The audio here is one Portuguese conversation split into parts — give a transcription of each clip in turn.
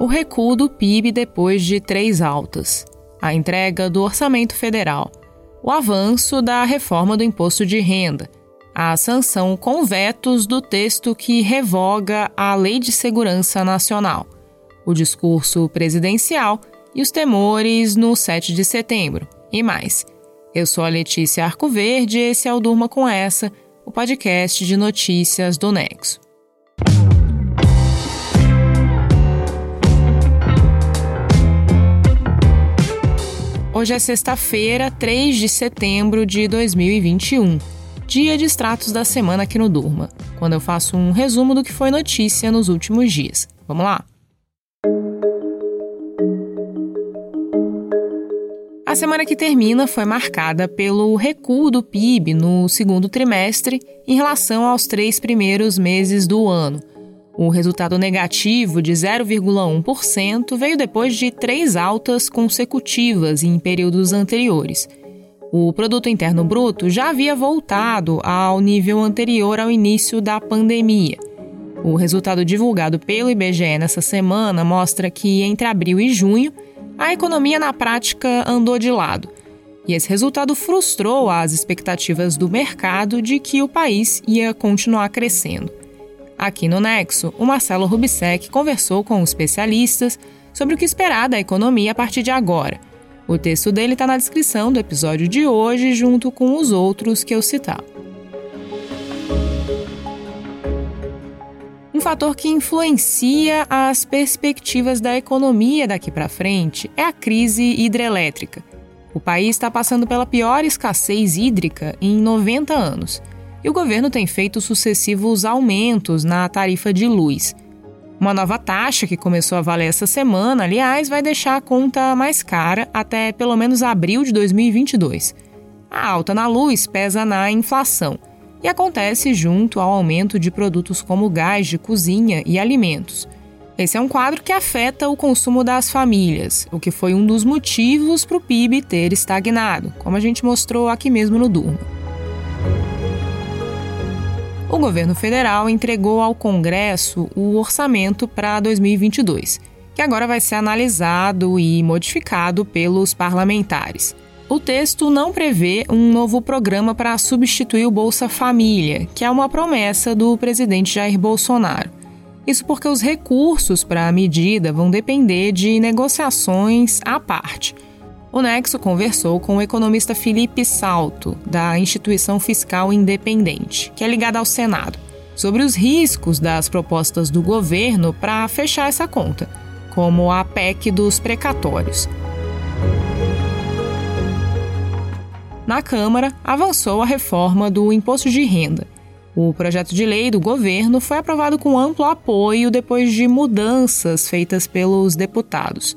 o recuo do PIB depois de três altas, a entrega do orçamento federal, o avanço da reforma do imposto de renda, a sanção com vetos do texto que revoga a Lei de Segurança Nacional, o discurso presidencial e os temores no 7 de setembro, e mais. Eu sou a Letícia Arcoverde e esse é o Durma com Essa, o podcast de notícias do Nexo. Hoje é sexta-feira, 3 de setembro de 2021, dia de extratos da semana aqui no Durma, quando eu faço um resumo do que foi notícia nos últimos dias. Vamos lá? A semana que termina foi marcada pelo recuo do PIB no segundo trimestre em relação aos três primeiros meses do ano, o resultado negativo de 0,1% veio depois de três altas consecutivas em períodos anteriores. O produto interno bruto já havia voltado ao nível anterior ao início da pandemia. O resultado divulgado pelo IBGE nessa semana mostra que entre abril e junho a economia na prática andou de lado. E esse resultado frustrou as expectativas do mercado de que o país ia continuar crescendo. Aqui no Nexo, o Marcelo Rubissec conversou com especialistas sobre o que esperar da economia a partir de agora. O texto dele está na descrição do episódio de hoje, junto com os outros que eu citar. Um fator que influencia as perspectivas da economia daqui para frente é a crise hidrelétrica. O país está passando pela pior escassez hídrica em 90 anos e o governo tem feito sucessivos aumentos na tarifa de luz. Uma nova taxa que começou a valer essa semana, aliás, vai deixar a conta mais cara até pelo menos abril de 2022. A alta na luz pesa na inflação e acontece junto ao aumento de produtos como gás de cozinha e alimentos. Esse é um quadro que afeta o consumo das famílias, o que foi um dos motivos para o PIB ter estagnado, como a gente mostrou aqui mesmo no Durma o governo federal entregou ao Congresso o orçamento para 2022, que agora vai ser analisado e modificado pelos parlamentares. O texto não prevê um novo programa para substituir o Bolsa Família, que é uma promessa do presidente Jair Bolsonaro. Isso porque os recursos para a medida vão depender de negociações à parte o Nexo conversou com o economista Felipe Salto, da Instituição Fiscal Independente, que é ligada ao Senado, sobre os riscos das propostas do governo para fechar essa conta, como a PEC dos precatórios. Na Câmara, avançou a reforma do imposto de renda. O projeto de lei do governo foi aprovado com amplo apoio depois de mudanças feitas pelos deputados.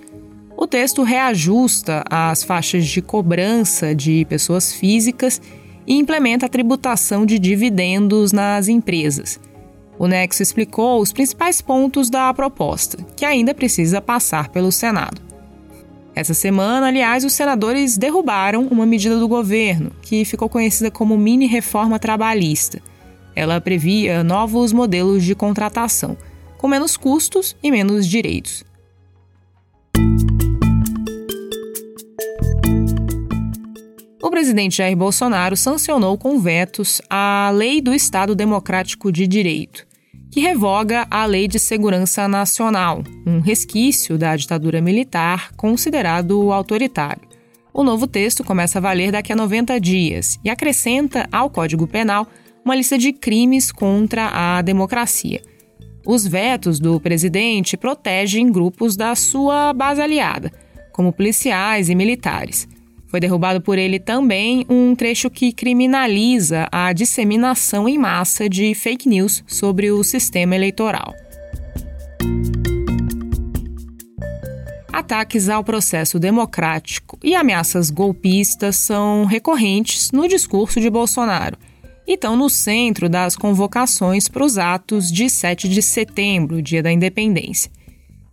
O texto reajusta as faixas de cobrança de pessoas físicas e implementa a tributação de dividendos nas empresas. O Nexo explicou os principais pontos da proposta, que ainda precisa passar pelo Senado. Essa semana, aliás, os senadores derrubaram uma medida do governo, que ficou conhecida como mini reforma trabalhista. Ela previa novos modelos de contratação, com menos custos e menos direitos. Presidente Jair Bolsonaro sancionou com vetos a Lei do Estado Democrático de Direito, que revoga a Lei de Segurança Nacional, um resquício da ditadura militar considerado autoritário. O novo texto começa a valer daqui a 90 dias e acrescenta ao Código Penal uma lista de crimes contra a democracia. Os vetos do presidente protegem grupos da sua base aliada, como policiais e militares. Foi derrubado por ele também um trecho que criminaliza a disseminação em massa de fake news sobre o sistema eleitoral. Ataques ao processo democrático e ameaças golpistas são recorrentes no discurso de Bolsonaro e estão no centro das convocações para os atos de 7 de setembro, dia da independência.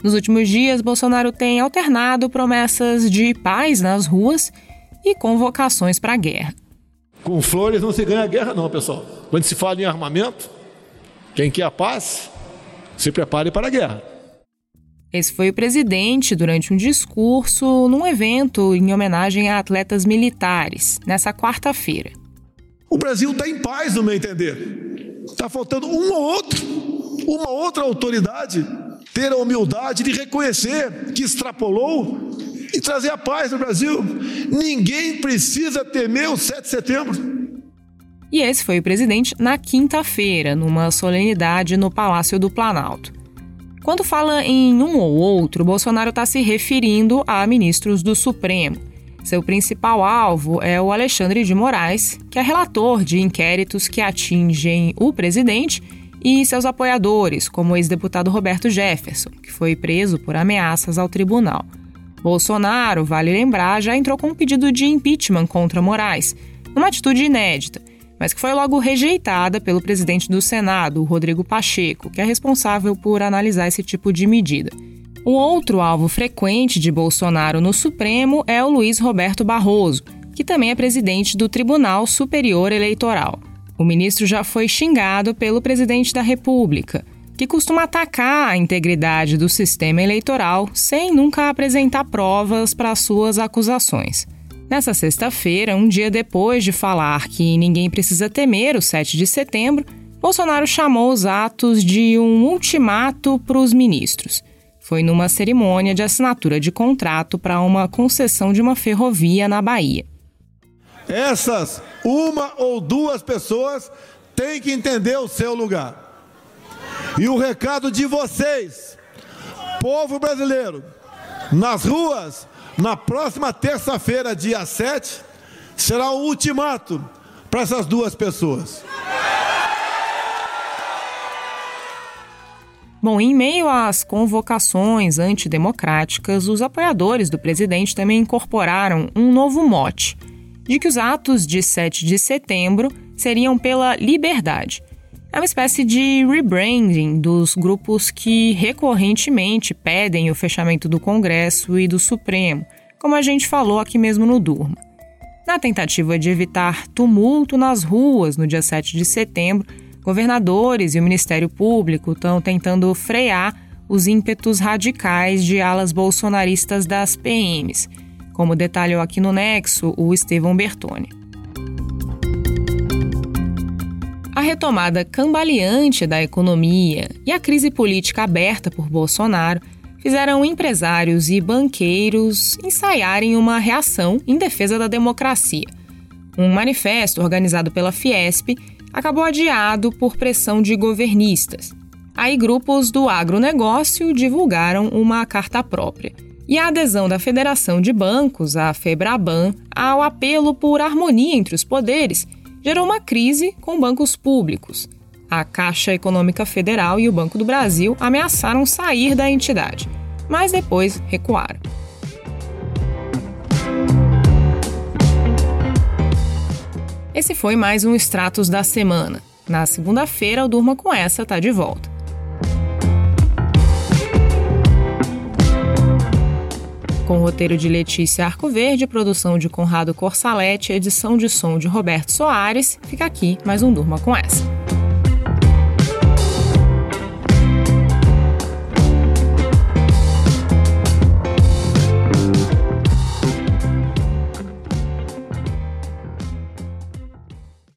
Nos últimos dias, Bolsonaro tem alternado promessas de paz nas ruas e convocações para a guerra. Com flores não se ganha guerra, não, pessoal. Quando se fala em armamento, quem quer a paz, se prepare para a guerra. Esse foi o presidente durante um discurso num evento em homenagem a atletas militares, nessa quarta-feira. O Brasil está em paz, no meu entender. Está faltando um ou outro, uma outra autoridade ter a humildade de reconhecer que extrapolou e trazer a paz no Brasil. Ninguém precisa temer o 7 de setembro. E esse foi o presidente na quinta-feira, numa solenidade no Palácio do Planalto. Quando fala em um ou outro, Bolsonaro está se referindo a ministros do Supremo. Seu principal alvo é o Alexandre de Moraes, que é relator de inquéritos que atingem o presidente e seus apoiadores, como o ex-deputado Roberto Jefferson, que foi preso por ameaças ao tribunal. Bolsonaro, vale lembrar, já entrou com um pedido de impeachment contra Moraes, uma atitude inédita mas que foi logo rejeitada pelo presidente do Senado, Rodrigo Pacheco, que é responsável por analisar esse tipo de medida. O outro alvo frequente de Bolsonaro no Supremo é o Luiz Roberto Barroso, que também é presidente do Tribunal Superior Eleitoral. O ministro já foi xingado pelo presidente da República, que costuma atacar a integridade do sistema eleitoral sem nunca apresentar provas para suas acusações. Nessa sexta-feira, um dia depois de falar que ninguém precisa temer o 7 de setembro, Bolsonaro chamou os atos de um ultimato para os ministros. Foi numa cerimônia de assinatura de contrato para uma concessão de uma ferrovia na Bahia. Essas uma ou duas pessoas têm que entender o seu lugar. E o recado de vocês, povo brasileiro, nas ruas, na próxima terça-feira, dia 7, será o ultimato para essas duas pessoas. Bom, em meio às convocações antidemocráticas, os apoiadores do presidente também incorporaram um novo mote, de que os atos de 7 de setembro seriam pela liberdade. É uma espécie de rebranding dos grupos que recorrentemente pedem o fechamento do Congresso e do Supremo, como a gente falou aqui mesmo no Durma. Na tentativa de evitar tumulto nas ruas no dia 7 de setembro, governadores e o Ministério Público estão tentando frear os ímpetos radicais de alas bolsonaristas das PMs, como detalhou aqui no Nexo o Estevão Bertoni. A retomada cambaleante da economia e a crise política aberta por Bolsonaro fizeram empresários e banqueiros ensaiarem uma reação em defesa da democracia. Um manifesto organizado pela Fiesp acabou adiado por pressão de governistas. Aí grupos do agronegócio divulgaram uma carta própria. E a adesão da Federação de Bancos, a FEBRABAN, ao apelo por harmonia entre os poderes gerou uma crise com bancos públicos. A Caixa Econômica Federal e o Banco do Brasil ameaçaram sair da entidade, mas depois recuaram. Esse foi mais um Stratos da semana. Na segunda-feira, o Durma com essa tá de volta. Com roteiro de Letícia Arcoverde, produção de Conrado Corsalete, edição de som de Roberto Soares. Fica aqui mais um Durma com essa.